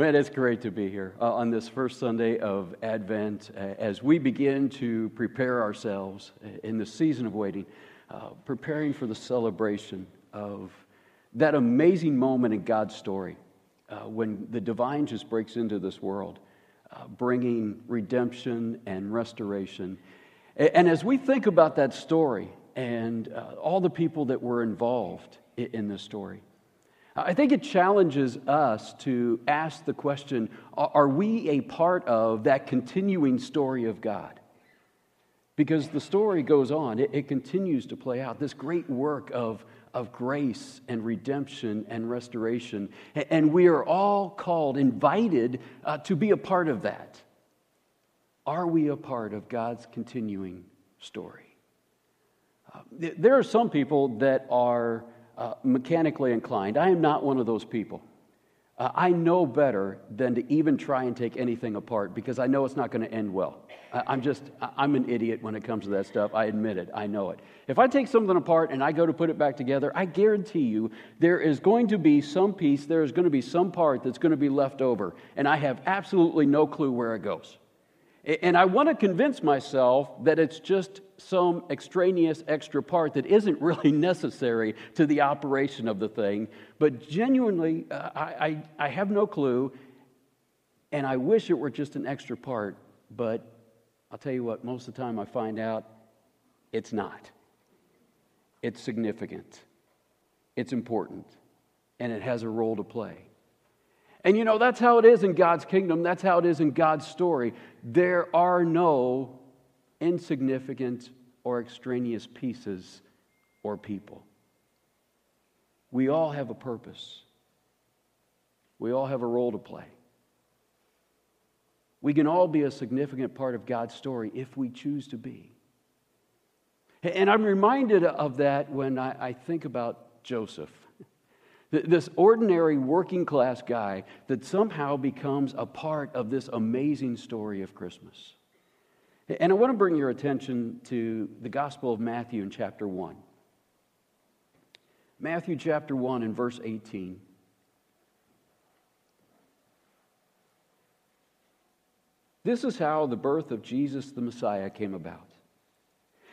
Man, it's great to be here uh, on this first Sunday of Advent uh, as we begin to prepare ourselves in the season of waiting, uh, preparing for the celebration of that amazing moment in God's story uh, when the divine just breaks into this world, uh, bringing redemption and restoration. And, and, as we think about that story and uh, all the people that were involved in, in this story, I think it challenges us to ask the question are we a part of that continuing story of God? Because the story goes on, it, it, continues to play out. This great work of, of grace and redemption and restoration. And we are all called, invited uh, to be a part of that. Are we a part of God's continuing story? Uh, there are some people that are uh, mechanically inclined. I am not one of those people. Uh, I know better than to even try and take anything apart because I know it's not going to end well. I, I'm just, I'm an idiot when it comes to that stuff. I admit it. I know it. If I take something apart and I go to put it back together, I guarantee you there is going to be some piece, there is going to be some part that's going to be left over. And I have absolutely no clue where it goes. And I want to convince myself that it's just some extraneous extra part that isn't really necessary to the operation of the thing. But genuinely, uh, I, I, I have no clue, and I wish it were just an extra part. But I'll tell you what, most of the time I find out it's not. It's significant, it's important, and it has a role to play. And you know, that's how it is in God's kingdom. That's how it is in God's story. There are no insignificant or extraneous pieces or people. We all have a purpose, we all have a role to play. We can all be a significant part of God's story if we choose to be. And I'm reminded of that when I, think about Joseph. This ordinary working class guy that somehow becomes a part of this amazing story of Christmas. And I want to bring your attention to the Gospel of Matthew in chapter 1. Matthew chapter 1 and verse 18. This is how the birth of Jesus the Messiah came about.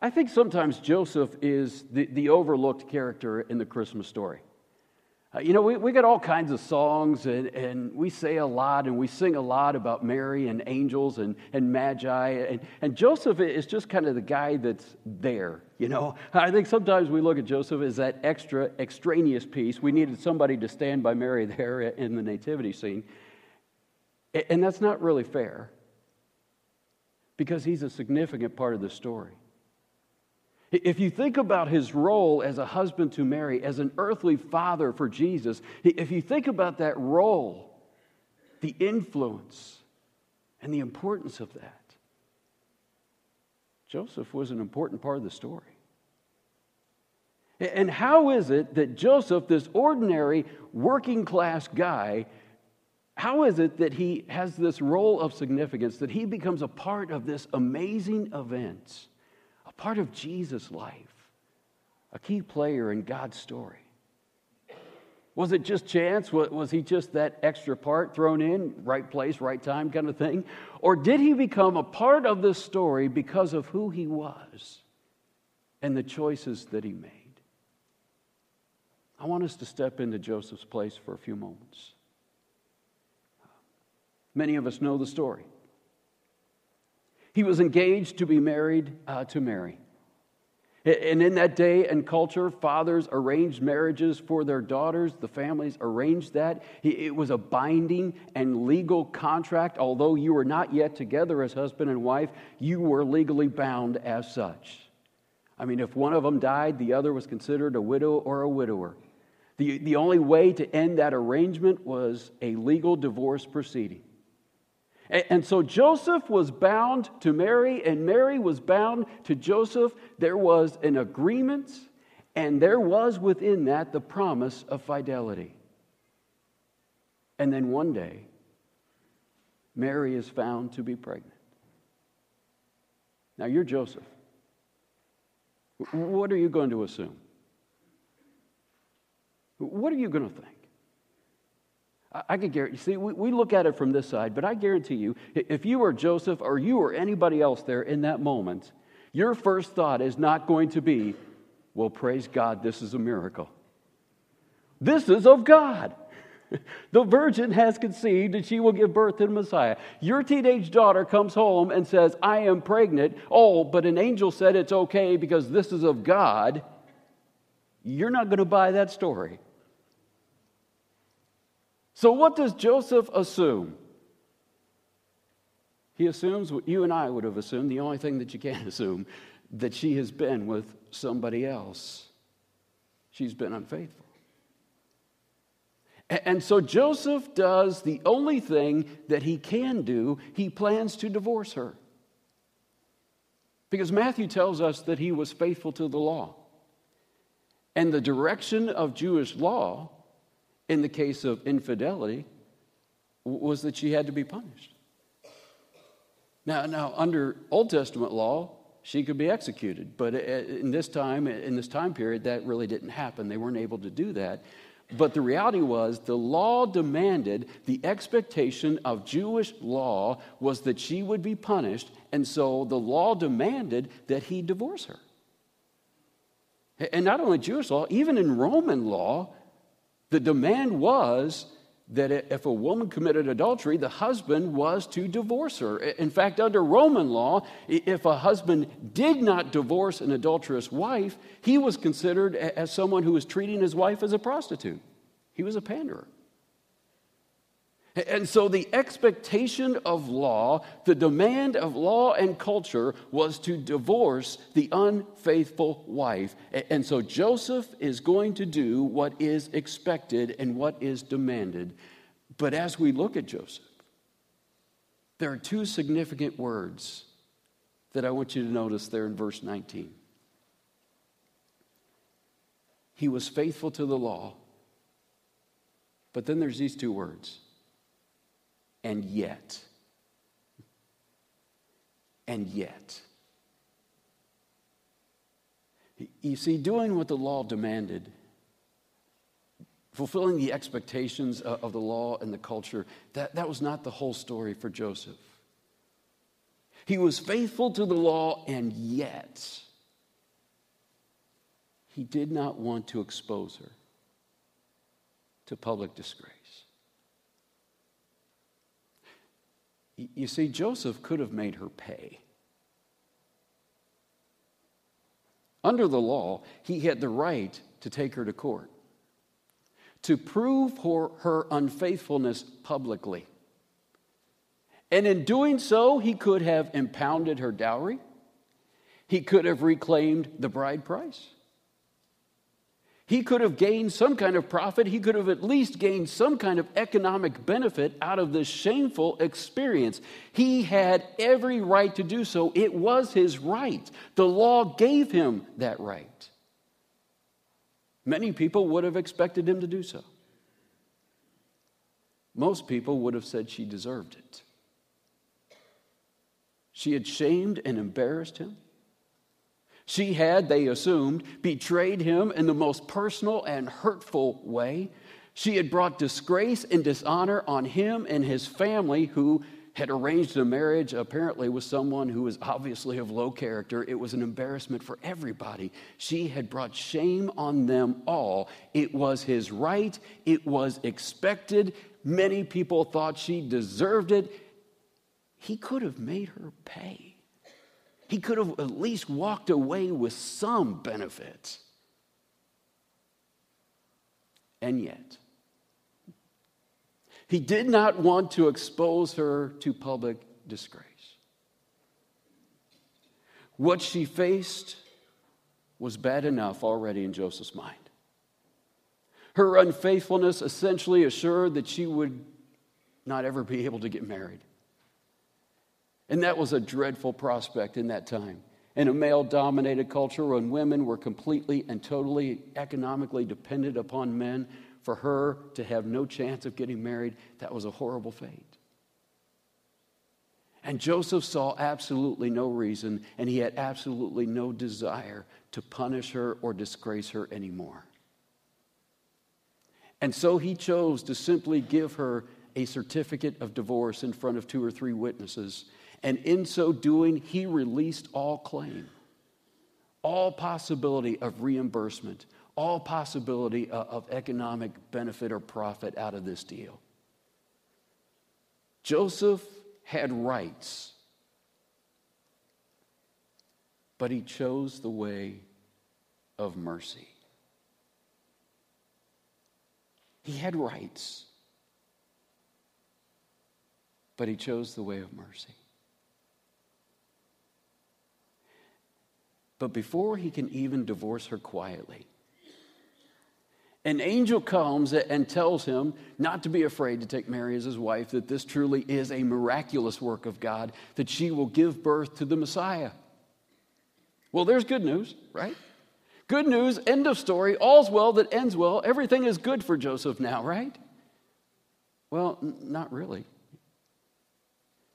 I think sometimes Joseph is the, the overlooked character in the Christmas story. Uh, you know, we, we got all kinds of songs and, and we say a lot and we sing a lot about Mary and angels and, and magi. And, and Joseph is just kind of the guy that's there, you know. I think sometimes we look at Joseph as that extra, extraneous piece. We needed somebody to stand by Mary there in the nativity scene. And that's not really fair because he's a significant part of the story. If you think about his role as a husband to Mary, as an earthly father for Jesus, if you think about that role, the influence, and the importance of that, Joseph was an important part of the story. And how is it that Joseph, this ordinary working class guy, how is it that he has this role of significance, that he becomes a part of this amazing event? Part of Jesus' life, a key player in God's story. Was it just chance? Was he just that extra part thrown in, right place, right time kind of thing? Or did he become a part of this story because of who he was and the choices that he made? I want us to step into Joseph's place for a few moments. Many of us know the story. He was engaged to be married uh, to Mary. And in that day and culture, fathers arranged marriages for their daughters. The families arranged that. It was a binding and legal contract. Although you were not yet together as husband and wife, you were legally bound as such. I mean, if one of them died, the other was considered a widow or a widower. The, the only way to end that arrangement was a legal divorce proceeding. And so Joseph was bound to Mary, and Mary was bound to Joseph. There was an agreement, and there was within that the promise of fidelity. And then one day, Mary is found to be pregnant. Now, you're Joseph. What are you going to assume? What are you going to think? I can guarantee, see, we, we look at it from this side, but I guarantee you, if you were Joseph or you or anybody else there in that moment, your first thought is not going to be, well, praise God, this is a miracle. This is of God. The virgin has conceived and she will give birth to the Messiah. Your teenage daughter comes home and says, I am pregnant. Oh, but an angel said it's okay because this is of God. You're not going to buy that story. So, what does Joseph assume? He assumes what you and I would have assumed, the only thing that you can't assume, that she has been with somebody else. She's been unfaithful. And so Joseph does the only thing that he can do. He plans to divorce her. Because Matthew tells us that he was faithful to the law. And the direction of Jewish law in the case of infidelity was that she had to be punished. Now, now under Old Testament law, she could be executed, but uh, in this time, in this time period, that really didn't happen. They weren't able to do that. But the reality was, the law demanded, the expectation of Jewish law was that she would be punished, and so the law demanded that he divorce her. And not only Jewish law, even in Roman law, the demand was that if a woman committed adultery, the husband was to divorce her. In fact, under Roman law, if a husband did not divorce an adulterous wife, he was considered as someone who was treating his wife as a prostitute. He was a panderer. And so the expectation of law, the demand of law and culture was to divorce the unfaithful wife. And so Joseph is going to do what is expected and what is demanded. But as we look at Joseph, there are two significant words that I want you to notice there in verse 19. He was faithful to the law. But then there's these two words and yet. And yet. You see, doing what the law demanded, fulfilling the expectations of the law and the culture, that, that was not the whole story for Joseph. He was faithful to the law, and yet he did not want to expose her to public disgrace. You see, Joseph could have made her pay. Under the law, he had the right to take her to court, to prove her, her unfaithfulness publicly. And in doing so, he could have impounded her dowry, he could have reclaimed the bride price. He could have gained some kind of profit. He could have at least gained some kind of economic benefit out of this shameful experience. He had every right to do so. It was his right. The law gave him that right. Many people would have expected him to do so. Most people would have said she deserved it. She had shamed and embarrassed him. She had, they assumed, betrayed him in the most personal and hurtful way. She had brought disgrace and dishonor on him and his family, who had arranged a marriage apparently with someone who was obviously of low character. It was an embarrassment for everybody. She had brought shame on them all. It was his right, it was expected, Many people thought she deserved it. He could have made her pay. He could have at least walked away with some benefits. And yet, he did not want to expose her to public disgrace. What she faced was bad enough already in Joseph's mind. Her unfaithfulness essentially assured that she would not ever be able to get married. And that was a dreadful prospect in that time. In a male dominated culture when women were completely and totally economically dependent upon men, for her to have no chance of getting married, that was a horrible fate. And Joseph saw absolutely no reason, and he had absolutely no desire to punish her or disgrace her anymore. And so he chose to simply give her a certificate of divorce in front of two or three witnesses. And in so doing, he released all claim, all possibility of reimbursement, all possibility uh, of economic benefit or profit out of this deal. Joseph had rights, but he chose the way of mercy. He had rights, but he chose the way of mercy. But before he can even divorce her quietly, an angel comes and tells him not to be afraid to take Mary as his wife, that this truly is a miraculous work of God, that she will give birth to the Messiah. Well, there's good news, right? Good news, end of story, all's well that ends well. Everything is good for Joseph now, right? Well, n- not really.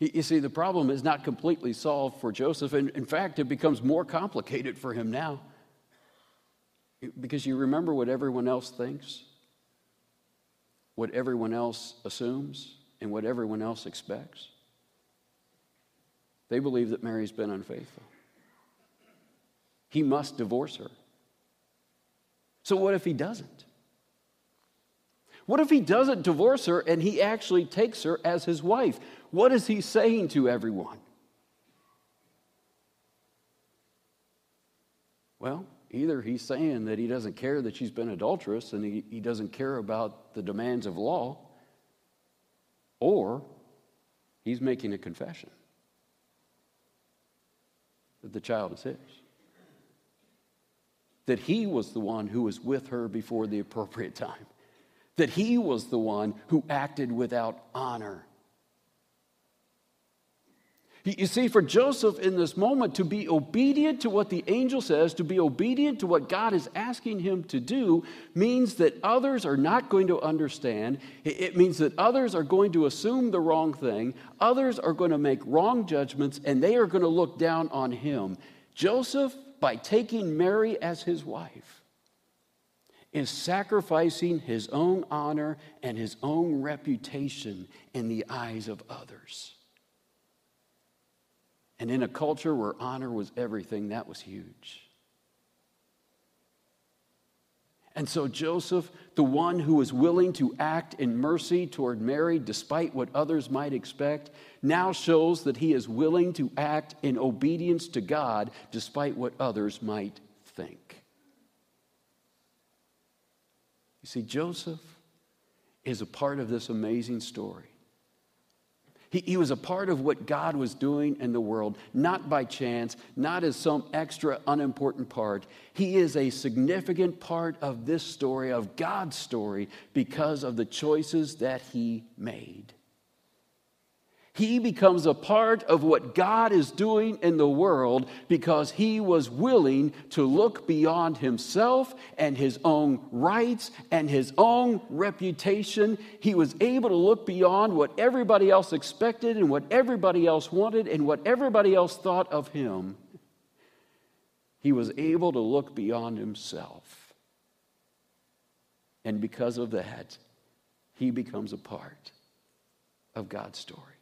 You see, the problem is not completely solved for Joseph. and in fact, it becomes more complicated for him now. Because you remember what everyone else thinks, what everyone else assumes, and what everyone else expects. They believe that Mary's been unfaithful. He must divorce her. So, what if he doesn't? What if he doesn't divorce her and he actually takes her as his wife? What is he saying to everyone? Well, Either he's saying that he doesn't care that she's been adulterous and he, he doesn't care about the demands of law, or he's making a confession that the child is his. That he was the one who was with her before the appropriate time. That he was the one who acted without honor you see, for Joseph in this moment, to be obedient to what the angel says, to be obedient to what God is asking him to do, means that others are not going to understand. It means that others are going to assume the wrong thing. Others are going to make wrong judgments, and they are going to look down on him. Joseph, by taking Mary as his wife, is sacrificing his own honor and his own reputation in the eyes of others. And in a culture where honor was everything, that was huge. And so Joseph, the one who was willing to act in mercy toward Mary despite what others might expect, now shows that he is willing to act in obedience to God despite what others might think. You see, Joseph is a part of this amazing story. He, he was a part of what God was doing in the world, not by chance, not as some extra unimportant part. He is a significant part of this story, of God's story, because of the choices that he made. He becomes a part of what God is doing in the world because he was willing to look beyond himself and his own rights and his own reputation. He was able to look beyond what everybody else expected and what everybody else wanted and what everybody else thought of him. He was able to look beyond himself. And because of that, he becomes a part of God's story.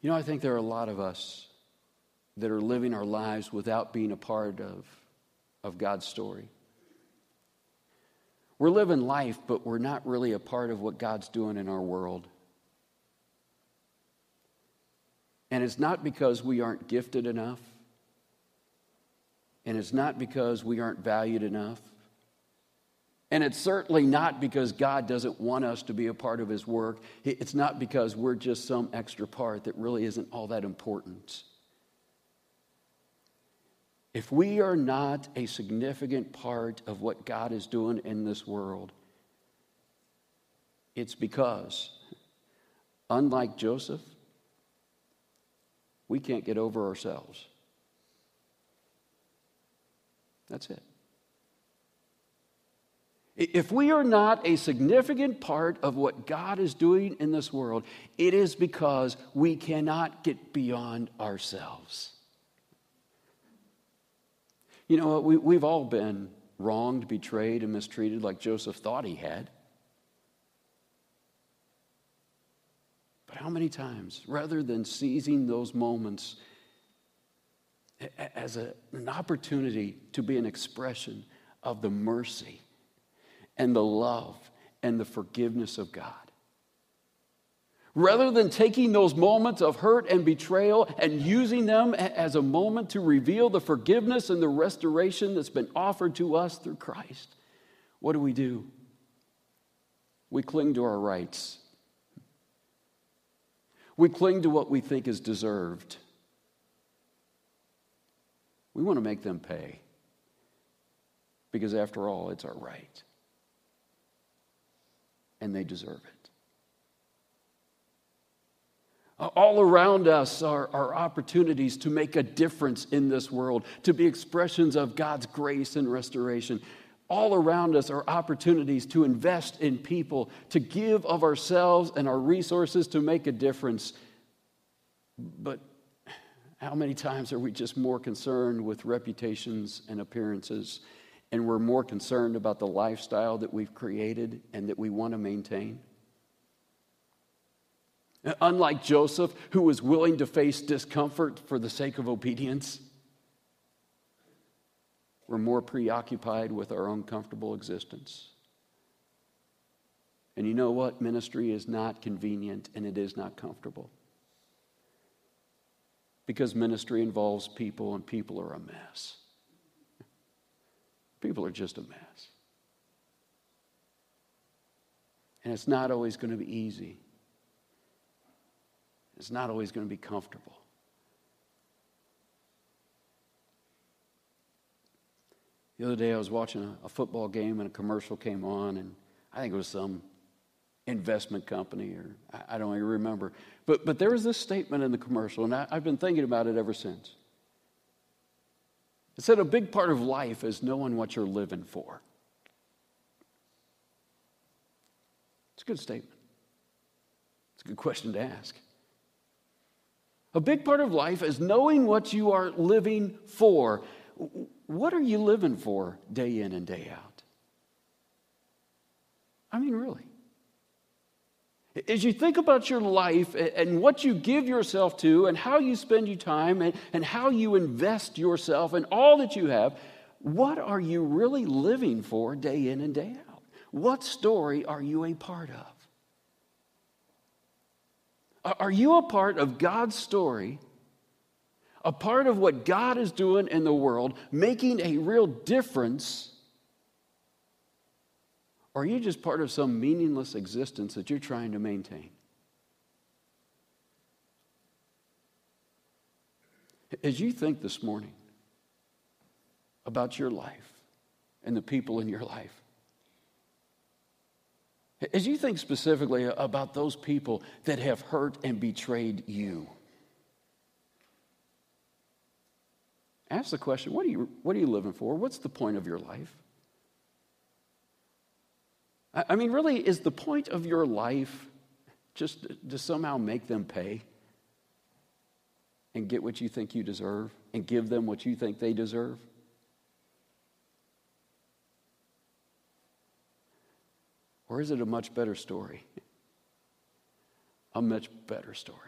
You know, I think there are a lot of us that are living our lives without being a part of, of God's story. We're living life, but we're not really a part of what God's doing in our world. And it's not because we aren't gifted enough. And it's not because we aren't valued enough. And it's certainly not because God doesn't want us to be a part of His work. It's not because we're just some extra part that really isn't all that important. If we are not a significant part of what God is doing in this world, it's because, unlike Joseph, we can't get over ourselves. That's it. If we are not a significant part of what God is doing in this world, it is because we cannot get beyond ourselves. You know, we, we've all been wronged, betrayed, and mistreated like Joseph thought he had. But how many times, rather than seizing those moments as a, an opportunity to be an expression of the mercy and the love and the forgiveness of God. Rather than taking those moments of hurt and betrayal and using them as a moment to reveal the forgiveness and the restoration that's been offered to us through Christ, what do we do? We cling to our rights. We cling to what we think is deserved. We want to make them pay because, after all, it's our right. And they deserve it. All around us are, are opportunities to make a difference in this world, to be expressions of God's grace and restoration. All around us are opportunities to invest in people, to give of ourselves and our resources to make a difference. But how many times are we just more concerned with reputations and appearances, and we're more concerned about the lifestyle that we've created and that we want to maintain? Unlike Joseph, who was willing to face discomfort for the sake of obedience, we're more preoccupied with our own comfortable existence. And you know what? Ministry is not convenient and it is not comfortable because ministry involves people and people are a mess. People are just a mess. And it's not always going to be easy. It's not always going to be comfortable. The other day I was watching a, a, football game and a commercial came on, and I think it was some investment company, or I, I don't even remember. But, but there was this statement in the commercial, and I, I've been thinking about it ever since. It said a big part of life is knowing what you're living for. It's a good statement. It's a good question to ask. A big part of life is knowing what you are living for. What are you living for day in and day out? I mean, really. As you think about your life and what you give yourself to and how you spend your time and, and how you invest yourself and all that you have, what are you really living for day in and day out? What story are you a part of? Are you a part of God's story? A part of what God is doing in the world, making a real difference or are you just part of some meaningless existence that you're trying to maintain? As you think this morning about your life and the people in your life, as you think specifically about those people that have hurt and betrayed you, ask the question what are you, what are you living for? What's the point of your life? I mean, really, is the point of your life just to somehow make them pay and get what you think you deserve and give them what you think they deserve? Or is it a much better story? A much better story.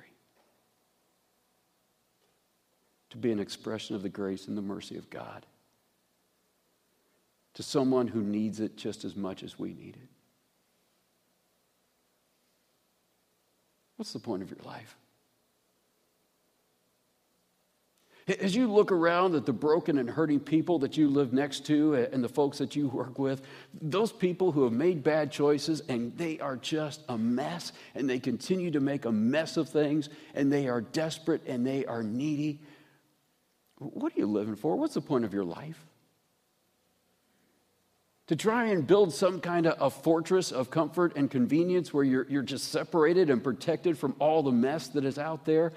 To be an expression of the grace and the mercy of God to someone who needs it just as much as we need it? What's the point of your life? As you look around at the broken and hurting people that you live next to and the folks that you work with, those people who have made bad choices and they are just a mess and they continue to make a mess of things and they are desperate and they are needy, what are you living for? What's the point of your life? To try and build some kind of a fortress of comfort and convenience where you're, you're just separated and protected from all the mess that is out there?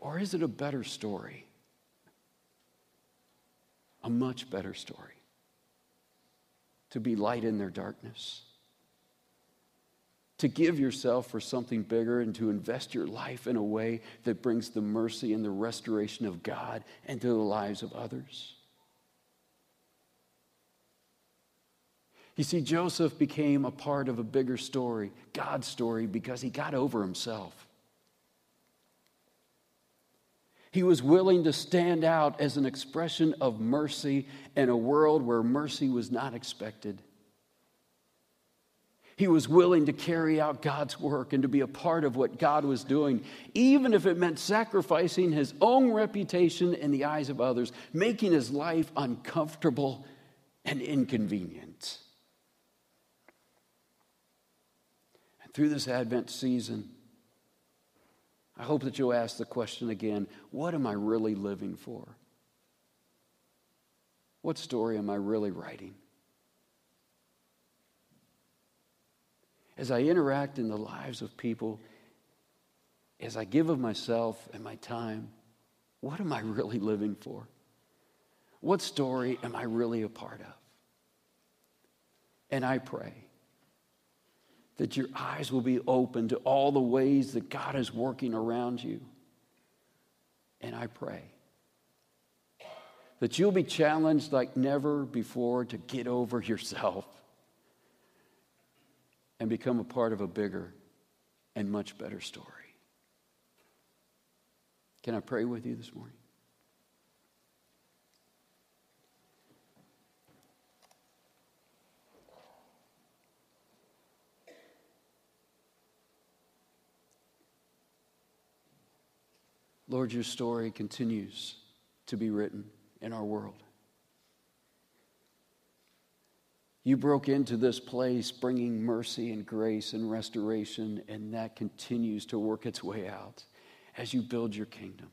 Or is it a better story? a much better story to be light in their darkness, to give yourself for something bigger, and to invest your life in a way that brings the mercy and the restoration of God into the lives of others. You see, Joseph became a part of a bigger story, God's story, because he got over himself. He was willing to stand out as an expression of mercy in a world where mercy was not expected. He was willing to carry out God's work and to be a part of what God was doing, even if it meant sacrificing his own reputation in the eyes of others, making his life uncomfortable and inconvenient. And through this Advent season, I hope that you'll ask the question again what am I really living for? What story am I really writing? As I interact in the lives of people, as I give of myself and my time, what am I really living for? What story am I really a part of? And I pray that your eyes will be open to all the ways that God is working around you. And I pray that you'll be challenged like never before to get over yourself and become a part of a bigger and much better story. Can I pray with you this morning? Lord, your story continues to be written in our world. You broke into this place bringing mercy and grace and restoration, and that continues to work its way out as you build your kingdom.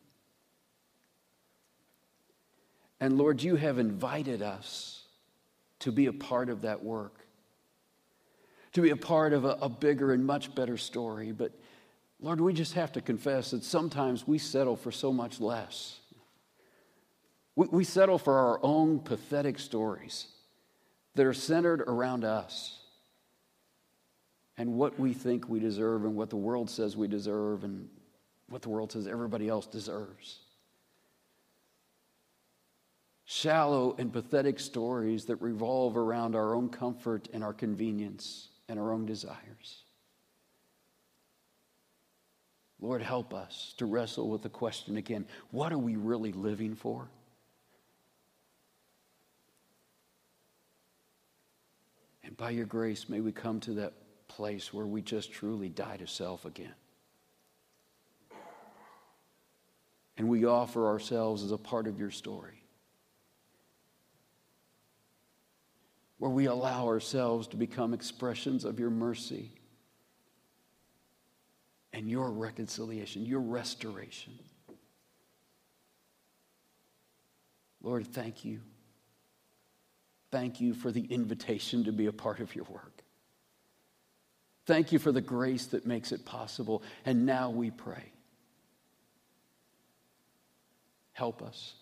And Lord, you have invited us to be a part of that work, to be a part of a, a bigger and much better story. But Lord, we just have to confess that sometimes we settle for so much less. We, we settle for our own pathetic stories that are centered around us and what we think we deserve and what the world says we deserve and what the world says everybody else deserves. Shallow and pathetic stories that revolve around our own comfort and our convenience and our own desires. Lord, help us to wrestle with the question again what are we really living for? And by your grace, may we come to that place where we just truly die to self again. And we offer ourselves as a part of your story. Where we allow ourselves to become expressions of your mercy and your reconciliation, your restoration. Lord, thank you. Thank you for the invitation to be a part of your work. Thank you for the grace that makes it possible. And now we pray. Help us.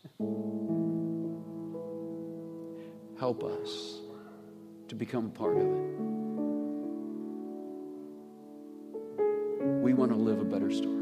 Help us to become a part of it. We want to live a better story.